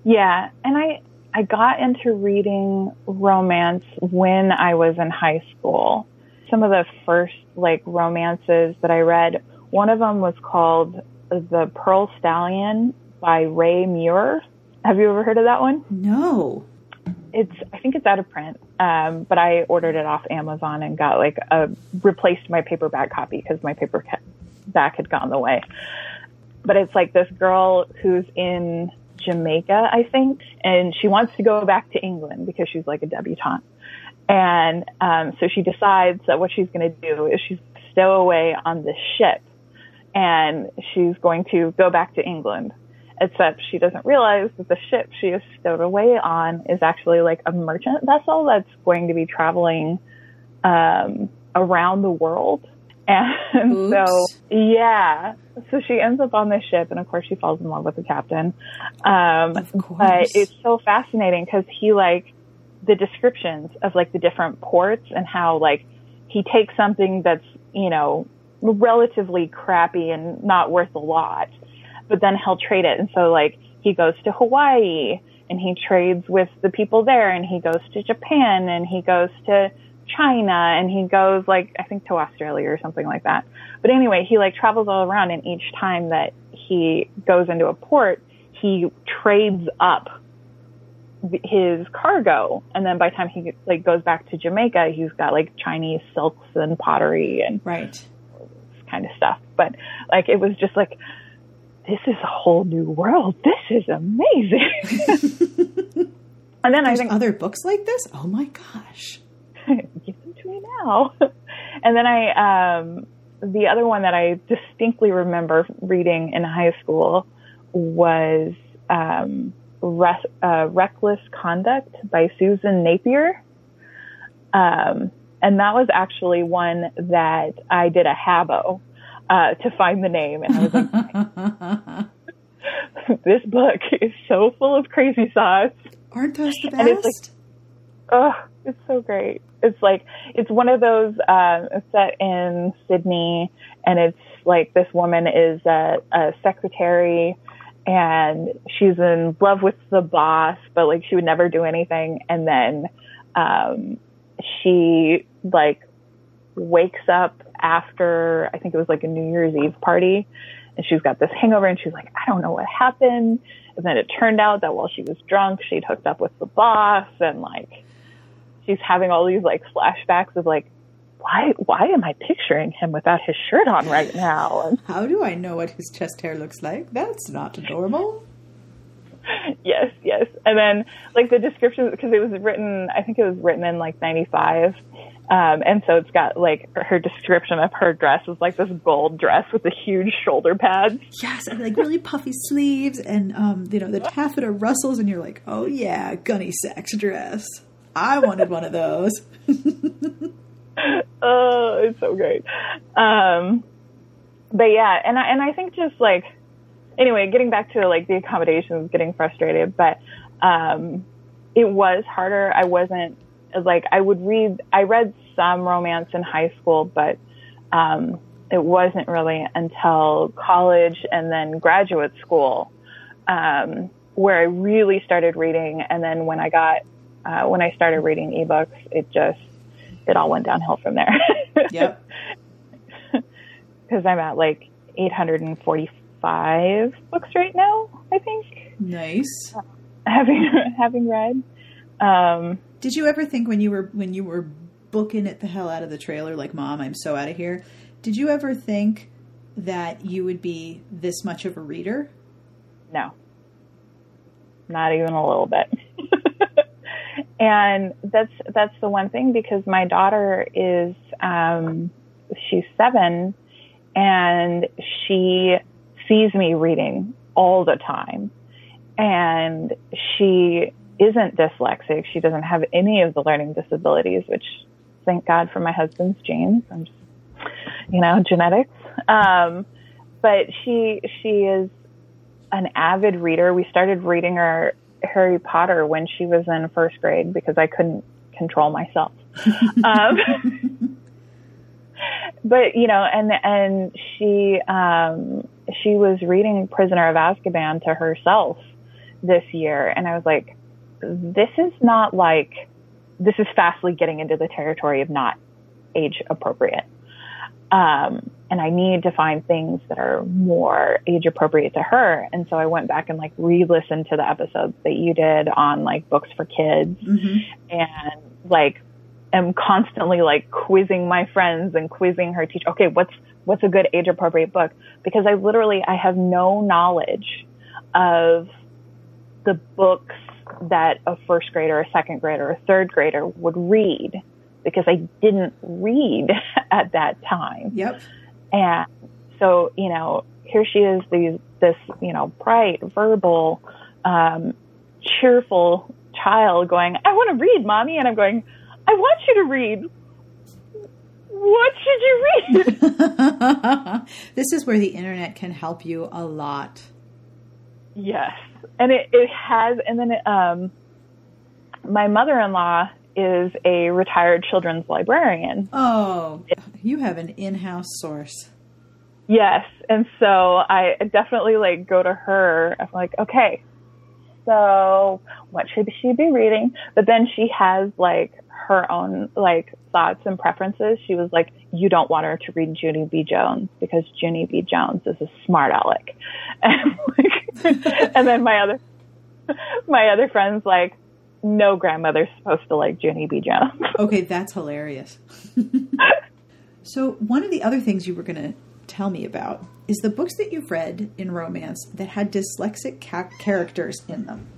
Yeah, and I I got into reading romance when I was in high school. Some of the first like romances that I read, one of them was called the Pearl Stallion by Rae Muir. Have you ever heard of that one? No. It's I think it's out of print, um, but I ordered it off Amazon and got like a replaced my paperback copy because my paperback had gone the way. But it's like this girl who's in Jamaica, I think, and she wants to go back to England because she's like a debutante. And um, so she decides that what she's going to do is she's stow away on this ship and she's going to go back to England. Except she doesn't realize that the ship she is stowed away on is actually like a merchant vessel that's going to be traveling um, around the world. And Oops. so, yeah. So she ends up on this ship, and of course, she falls in love with the captain. Um, but it's so fascinating because he, like, the descriptions of, like, the different ports and how, like, he takes something that's, you know, relatively crappy and not worth a lot, but then he'll trade it. And so like he goes to Hawaii and he trades with the people there and he goes to Japan and he goes to China and he goes like, I think to Australia or something like that. But anyway, he like travels all around and each time that he goes into a port, he trades up his cargo and then by the time he like goes back to Jamaica he's got like Chinese silks and pottery and right kind of stuff. But like, it was just like, this is a whole new world. This is amazing. and then There's I think other books like this. Oh my gosh. Give them to me now. and then I, um, the other one that I distinctly remember reading in high school was um, Re- uh, Reckless Conduct by Susan Napier. Um, and that was actually one that I did a Habbo uh, to find the name. And I was like, this book is so full of crazy sauce. Aren't those the best? And it's like, oh, it's so great. It's like, it's one of those, uh, set in Sydney and it's like this woman is a, a secretary and she's in love with the boss, but like she would never do anything. And then, um, she like wakes up after, I think it was like a New Year's Eve party and she's got this hangover and she's like, I don't know what happened. And then it turned out that while she was drunk, she'd hooked up with the boss and like, she's having all these like flashbacks of like, why why am I picturing him without his shirt on right now? And, How do I know what his chest hair looks like? That's not normal. yes, yes. And then like the description because it was written, I think it was written in like '95. Um, and so it's got like her description of her dress was like this gold dress with the huge shoulder pads. Yes, and like really puffy sleeves, and um, you know the taffeta rustles, and you're like, oh yeah, Gunne Sax dress. I wanted one of those. oh, it's so great. Um, but yeah, and I, and I think just like, anyway, getting back to like the accommodations, getting frustrated, but, um, it was harder. I wasn't like, I would read, I read some romance in high school, but, um, it wasn't really until college and then graduate school, um, where I really started reading. And then when I got, uh, when I started reading ebooks, it just, it all went downhill from there. yep. Because I'm at like 845 books right now, I think. Nice. Uh, having having read. Um, Did you ever think when you were when you were booking it the hell out of the trailer, like "Mom, I'm so out of here"? Did you ever think that you would be this much of a reader? No, not even a little bit. and that's that's the one thing because my daughter is um, she's seven and she sees me reading all the time and she isn't dyslexic. She doesn't have any of the learning disabilities which thank god for my husband's genes i'm just you know genetics. Um, but she she is an avid reader. We started reading her Harry Potter when she was in first grade because I couldn't control myself. um, but you know, and and she um, she was reading Prisoner of Azkaban to herself this year, and I was like, this is not like this is fastly getting into the territory of not age appropriate. Um, and I need to find things that are more age appropriate to her. And so I went back and like re-listened to the episodes that you did on like books for kids mm-hmm. and like am constantly like quizzing my friends and quizzing her teacher. Okay, what's what's a good age appropriate book? Because I literally I have no knowledge of the books that a first grader, a second grader, a third grader would read because I didn't read at that time. Yep. And so, you know, here she is, these, this, you know, bright, verbal, um, cheerful child going, I want to read, mommy. And I'm going, I want you to read. What should you read? this is where the internet can help you a lot. Yes. And it, it has, and then, it, um, my mother-in-law is a retired children's librarian. Oh, you have an in-house source. Yes, and so I definitely like go to her. I'm like, okay, so what should she be reading? But then she has like her own like thoughts and preferences. She was like, you don't want her to read Junie B. Jones because Junie B. Jones is a smart aleck. And, like, and then my other my other friends like, no grandmother's supposed to like Junie B. Jones. okay, that's hilarious. so, one of the other things you were going to tell me about is the books that you've read in romance that had dyslexic ca- characters in them.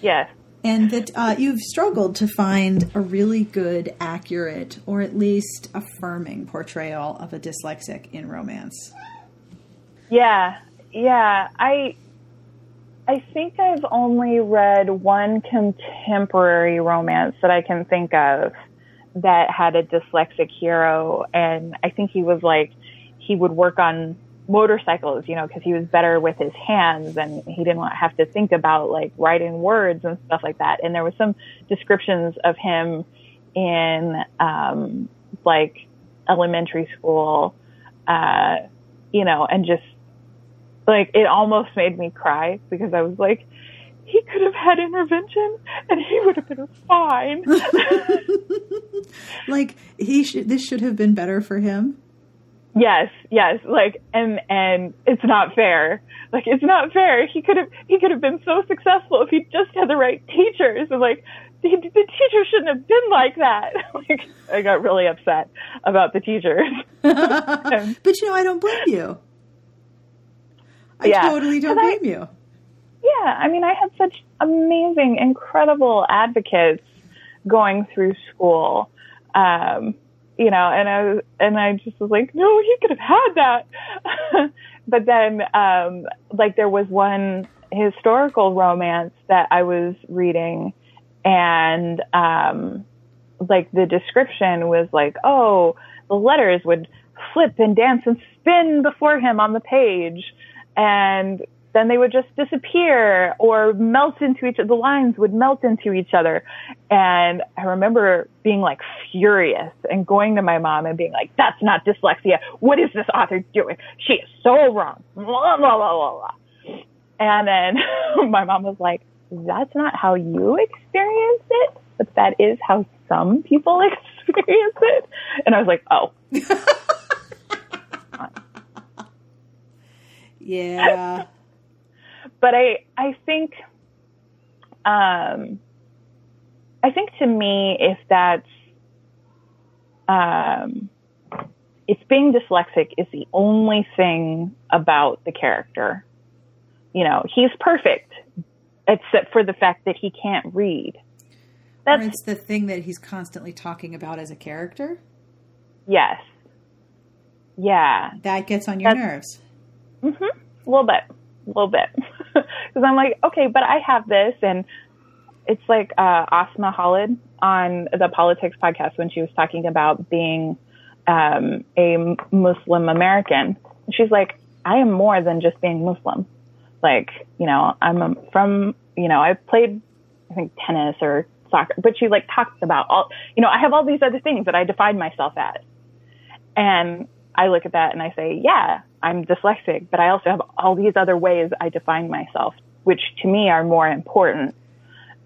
Yes. And that uh, you've struggled to find a really good, accurate, or at least affirming portrayal of a dyslexic in romance. Yeah, yeah. I I think I've only read one contemporary romance that I can think of that had a dyslexic hero, and I think he was like he would work on motorcycles, you know, because he was better with his hands and he didn't have to think about like writing words and stuff like that. And there was some descriptions of him in um, like elementary school, uh, you know, and just like it almost made me cry because I was like, he could have had intervention and he would have been fine. like he should this should have been better for him. Yes, yes, like and and it's not fair. Like it's not fair. He could have he could have been so successful if he just had the right teachers and like the, the teacher shouldn't have been like that. like I got really upset about the teachers. but you know, I don't blame you. I yeah. totally don't blame I, you. Yeah, I mean, I had such amazing, incredible advocates going through school. Um, you know, and I and I just was like, no, he could have had that. but then, um, like there was one historical romance that I was reading, and um, like the description was like, oh, the letters would flip and dance and spin before him on the page, and then they would just disappear or melt into each the lines would melt into each other. And i remember being like furious and going to my mom and being like that's not dyslexia. What is this author doing? She is so wrong. Blah blah blah blah blah. And then my mom was like that's not how you experience it but that is how some people experience it. And i was like oh. Yeah but I I think um, I think to me if that's um, if being dyslexic is the only thing about the character, you know, he's perfect except for the fact that he can't read. That's or it's the thing that he's constantly talking about as a character. Yes. Yeah. That gets on your That's, nerves. Mhm. A little bit. A little bit. because I'm like, okay, but I have this, and it's like uh, Asma Khalid on the Politics podcast when she was talking about being um, a Muslim American. She's like, I am more than just being Muslim. Like, you know, I'm from, you know, I played, I think tennis or soccer, but she like talks about all, you know, I have all these other things that I define myself as. And I look at that and I say, yeah, I'm dyslexic, but I also have all these other ways I define myself, which to me are more important.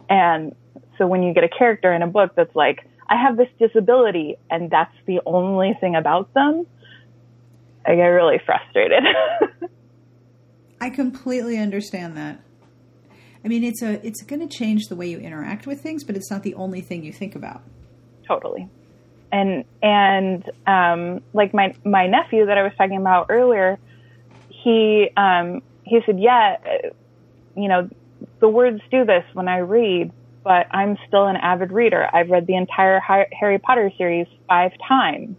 And so when you get a character in a book that's like, I have this disability and that's the only thing about them, I get really frustrated. I completely understand that. I mean, it's a it's going to change the way you interact with things, but it's not the only thing you think about. Totally and and um, like my my nephew that I was talking about earlier, he um, he said, yeah, you know, the words do this when I read, but I'm still an avid reader. I've read the entire Harry Potter series five times,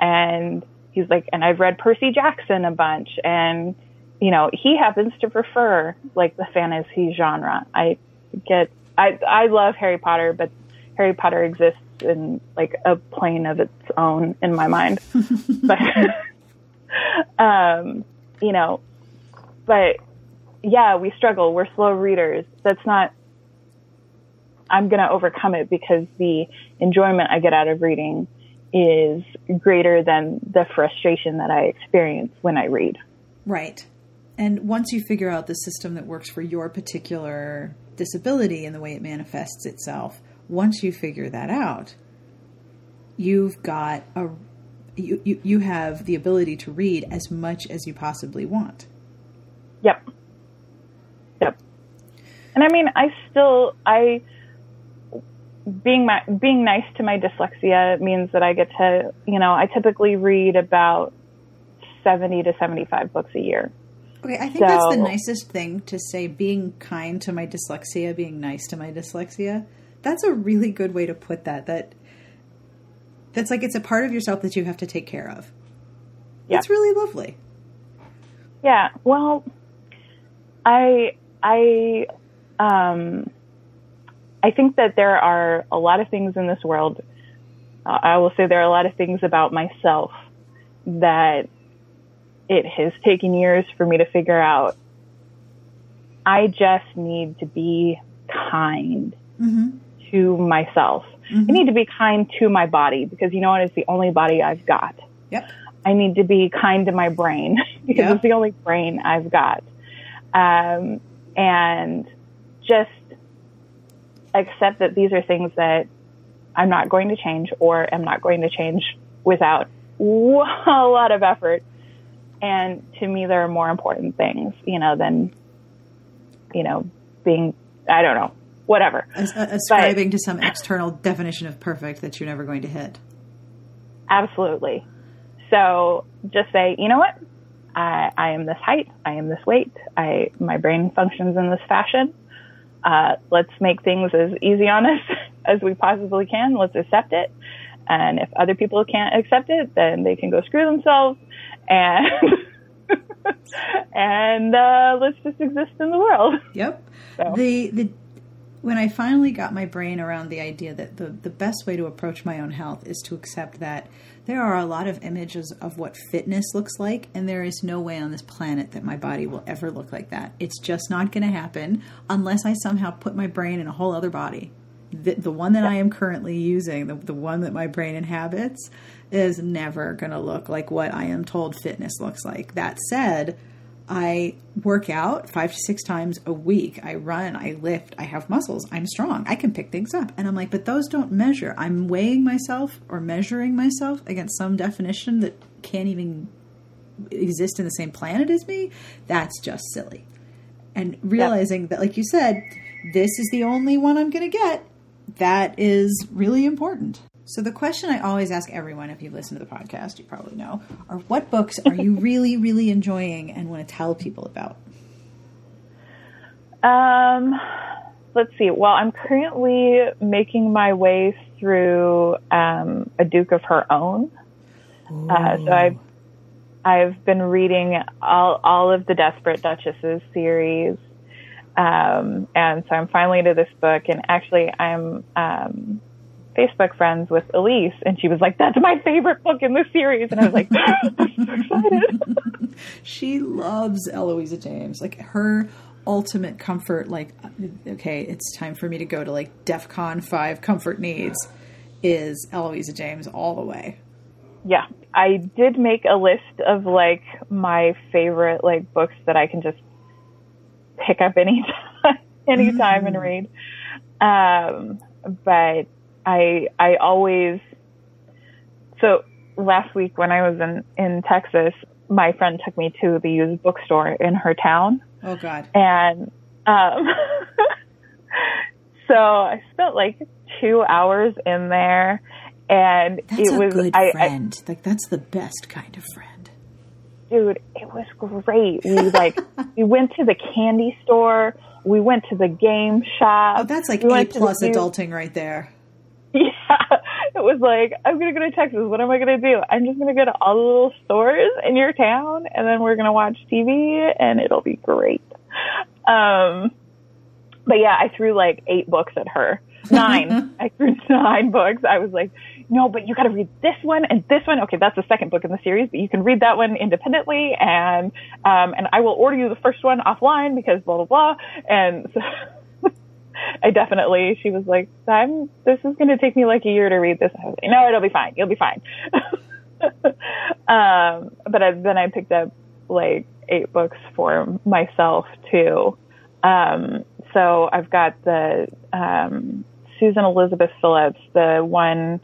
and he's like, and I've read Percy Jackson a bunch, and you know, he happens to prefer like the fantasy genre. I get, I I love Harry Potter, but Harry Potter exists in like a plane of its own in my mind. but, um, you know, but yeah, we struggle. We're slow readers. That's not, I'm going to overcome it because the enjoyment I get out of reading is greater than the frustration that I experience when I read. Right. And once you figure out the system that works for your particular disability and the way it manifests itself, once you figure that out, you've got a you, you, you have the ability to read as much as you possibly want. Yep. Yep. And I mean, I still I being my being nice to my dyslexia means that I get to, you know, I typically read about 70 to 75 books a year. Okay, I think so, that's the nicest thing to say being kind to my dyslexia, being nice to my dyslexia. That's a really good way to put that. That that's like it's a part of yourself that you have to take care of. Yeah. It's really lovely. Yeah. Well, I I um I think that there are a lot of things in this world. Uh, I will say there are a lot of things about myself that it has taken years for me to figure out. I just need to be kind mm-hmm. To myself. Mm-hmm. I need to be kind to my body because you know what? It's the only body I've got. Yep. I need to be kind to my brain because yep. it's the only brain I've got. Um, and just accept that these are things that I'm not going to change or am not going to change without a lot of effort. And to me, there are more important things, you know, than, you know, being, I don't know, whatever. As, uh, ascribing but, to some external definition of perfect that you're never going to hit. Absolutely. So just say, you know what? I, I am this height. I am this weight. I, my brain functions in this fashion. Uh, let's make things as easy on us as we possibly can. Let's accept it. And if other people can't accept it, then they can go screw themselves. And and uh, let's just exist in the world. Yep. So. The the when I finally got my brain around the idea that the, the best way to approach my own health is to accept that there are a lot of images of what fitness looks like, and there is no way on this planet that my body will ever look like that. It's just not going to happen unless I somehow put my brain in a whole other body. The, the one that I am currently using, the, the one that my brain inhabits, is never going to look like what I am told fitness looks like. That said, I work out five to six times a week. I run, I lift, I have muscles, I'm strong, I can pick things up. And I'm like, but those don't measure. I'm weighing myself or measuring myself against some definition that can't even exist in the same planet as me. That's just silly. And realizing yep. that, like you said, this is the only one I'm going to get, that is really important. So, the question I always ask everyone, if you listen to the podcast, you probably know, are what books are you really, really enjoying and want to tell people about? Um, let's see. Well, I'm currently making my way through um, A Duke of Her Own. Uh, so I've I've been reading all all of the Desperate Duchesses series, um, and so I'm finally to this book. And actually, I'm um, Facebook friends with Elise, and she was like, "That's my favorite book in the series," and I was like, "I'm so excited." she loves Eloisa James. Like her ultimate comfort, like, okay, it's time for me to go to like DEF CON five comfort needs, is Eloisa James all the way. Yeah, I did make a list of like my favorite like books that I can just pick up anytime, anytime mm. and read. Um, but I I always so last week when I was in in Texas, my friend took me to the used bookstore in her town. Oh God! And um, so I spent like two hours in there, and that's it was good I, friend. I, like that's the best kind of friend. Dude, it was great. We like we went to the candy store. We went to the game shop. Oh, that's like we A plus adulting right there. Yeah, it was like, I'm going to go to Texas. What am I going to do? I'm just going to go to all the little stores in your town and then we're going to watch TV and it'll be great. Um, but yeah, I threw like eight books at her. Nine. I threw nine books. I was like, no, but you got to read this one and this one. Okay, that's the second book in the series, but you can read that one independently, and um, and I will order you the first one offline because blah blah blah. And so I definitely, she was like, I'm, this is going to take me like a year to read this. I was like, no, it'll be fine. You'll be fine. um, but I, then I picked up like eight books for myself too. Um, so I've got the, um, Susan Elizabeth Phillips, the one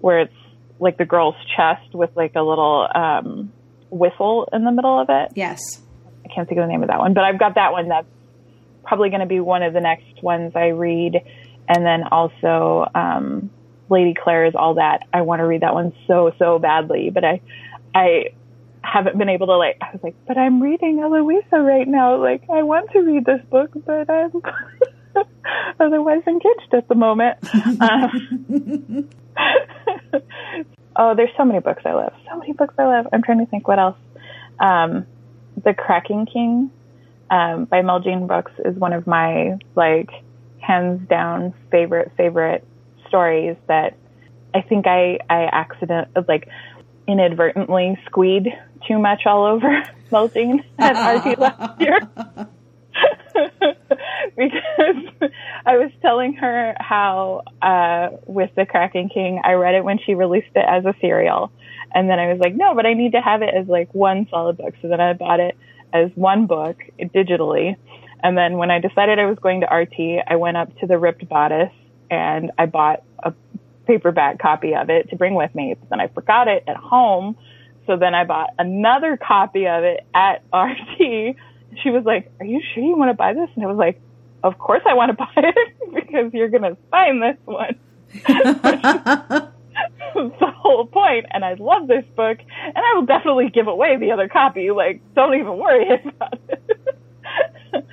where it's like the girl's chest with like a little, um, whistle in the middle of it. Yes. I can't think of the name of that one, but I've got that one that's probably going to be one of the next ones I read. And then also, um, Lady Clare's All That. I want to read that one so, so badly, but I, I haven't been able to like, I was like, but I'm reading Eloisa right now. Like, I want to read this book, but I'm otherwise engaged at the moment. um, oh, there's so many books I love. So many books I love. I'm trying to think what else. Um, the Kraken King um, by Meljean Brooks is one of my like hands down favorite favorite stories that I think I I accident like inadvertently squeed too much all over Meljean at RT last year. because I was telling her how uh, with the Kraken King, I read it when she released it as a serial, and then I was like, no, but I need to have it as like one solid book. So then I bought it as one book digitally, and then when I decided I was going to RT, I went up to the Ripped Bodice and I bought a paperback copy of it to bring with me. But then I forgot it at home. So then I bought another copy of it at RT. She was like, Are you sure you want to buy this? And I was like, Of course I want to buy it because you're going to sign this one. the whole point, and I love this book, and I will definitely give away the other copy. Like, don't even worry about it.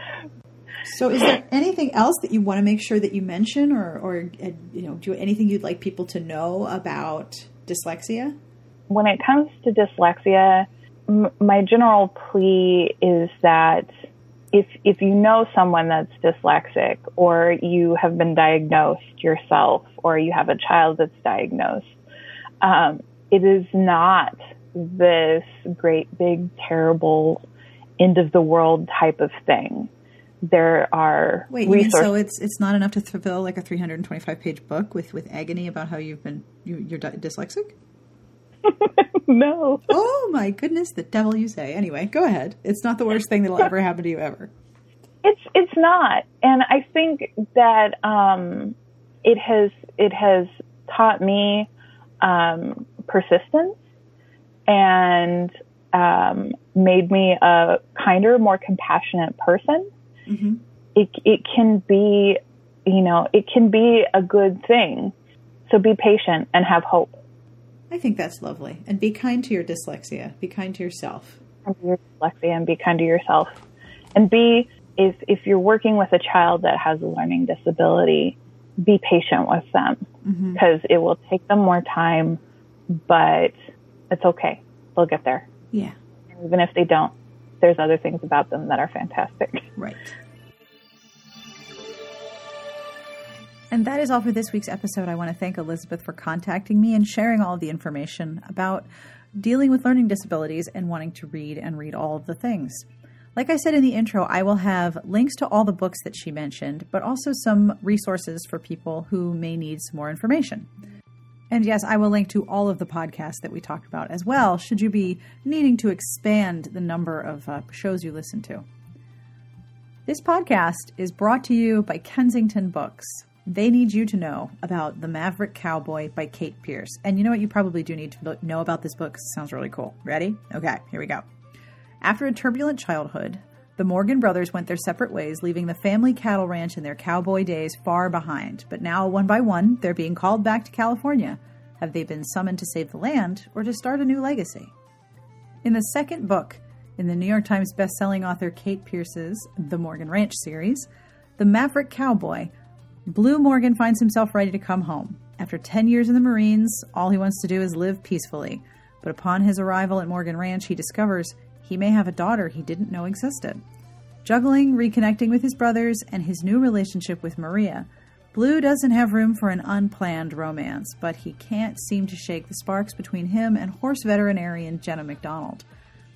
So, is there anything else that you want to make sure that you mention, or, or you know, do anything you'd like people to know about dyslexia? When it comes to dyslexia, m- my general plea is that if if you know someone that's dyslexic, or you have been diagnosed yourself, or you have a child that's diagnosed, um, it is not this great, big, terrible, end of the world type of thing there are wait. Mean so it's it's not enough to fulfill like a 325 page book with with agony about how you've been you, you're dyslexic? no. Oh my goodness, the devil you say. Anyway, go ahead. It's not the worst thing that'll ever happen to you ever. It's it's not, and I think that um, it has it has taught me um, persistence and um, made me a kinder, more compassionate person mm-hmm. it it can be, you know, it can be a good thing. So be patient and have hope. I think that's lovely. And be kind to your dyslexia. Be kind to yourself. And your dyslexia and be kind to yourself. And be if if you're working with a child that has a learning disability, be patient with them because mm-hmm. it will take them more time, but it's okay. They'll get there. Yeah. And even if they don't, there's other things about them that are fantastic. Right. And that is all for this week's episode. I want to thank Elizabeth for contacting me and sharing all the information about dealing with learning disabilities and wanting to read and read all of the things. Like I said in the intro, I will have links to all the books that she mentioned, but also some resources for people who may need some more information. And yes, I will link to all of the podcasts that we talked about as well, should you be needing to expand the number of uh, shows you listen to. This podcast is brought to you by Kensington Books. They need you to know about The Maverick Cowboy by Kate Pearce. And you know what? You probably do need to know about this book. It sounds really cool. Ready? Okay, here we go. After a turbulent childhood, the Morgan brothers went their separate ways, leaving the family cattle ranch and their cowboy days far behind. But now, one by one, they're being called back to California. Have they been summoned to save the land or to start a new legacy? In the second book, in the New York Times bestselling author Kate Pearce's The Morgan Ranch series, The Maverick Cowboy, Blue Morgan finds himself ready to come home. After 10 years in the Marines, all he wants to do is live peacefully. But upon his arrival at Morgan Ranch, he discovers he may have a daughter he didn't know existed. Juggling, reconnecting with his brothers, and his new relationship with Maria, Blue doesn't have room for an unplanned romance, but he can't seem to shake the sparks between him and horse veterinarian Jenna McDonald.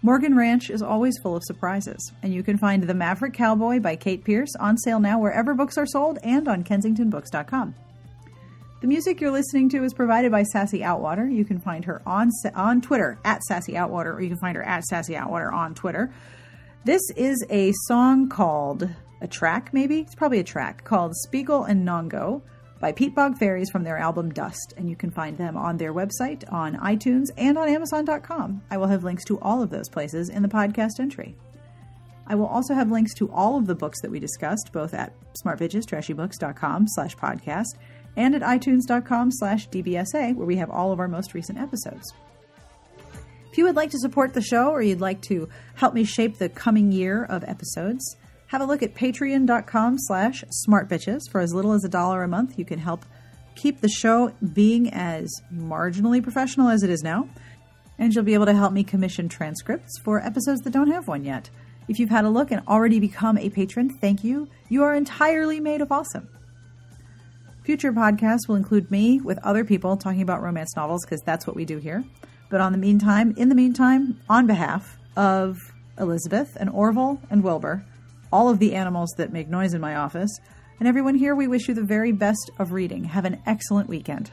Morgan Ranch is always full of surprises, and you can find The Maverick Cowboy by Kate Pearce on sale now wherever books are sold and on kensingtonbooks.com. The music you're listening to is provided by Sassy Outwater. You can find her on on Twitter at Sassy Outwater, or you can find her at Sassy Outwater on Twitter. This is a song called a track, maybe it's probably a track called Spiegel and Nongo by Peatbog Faeries from their album Dust, and you can find them on their website, on iTunes, and on Amazon.com. I will have links to all of those places in the podcast entry. I will also have links to all of the books that we discussed, both at smartbitchestrashybooks.com slash podcast and at itunes.com slash dbsa, where we have all of our most recent episodes. If you would like to support the show or you'd like to help me shape the coming year of episodes, have a look at patreon.com slash smartbitches. For as little as a dollar a month, you can help keep the show being as marginally professional as it is now. And you'll be able to help me commission transcripts for episodes that don't have one yet. If you've had a look and already become a patron, thank you. You are entirely made of awesome. Future podcasts will include me with other people talking about romance novels because that's what we do here. But on the meantime, in the meantime, on behalf of Elizabeth and Orville and Wilbur, all of the animals that make noise in my office, and everyone here, we wish you the very best of reading. Have an excellent weekend.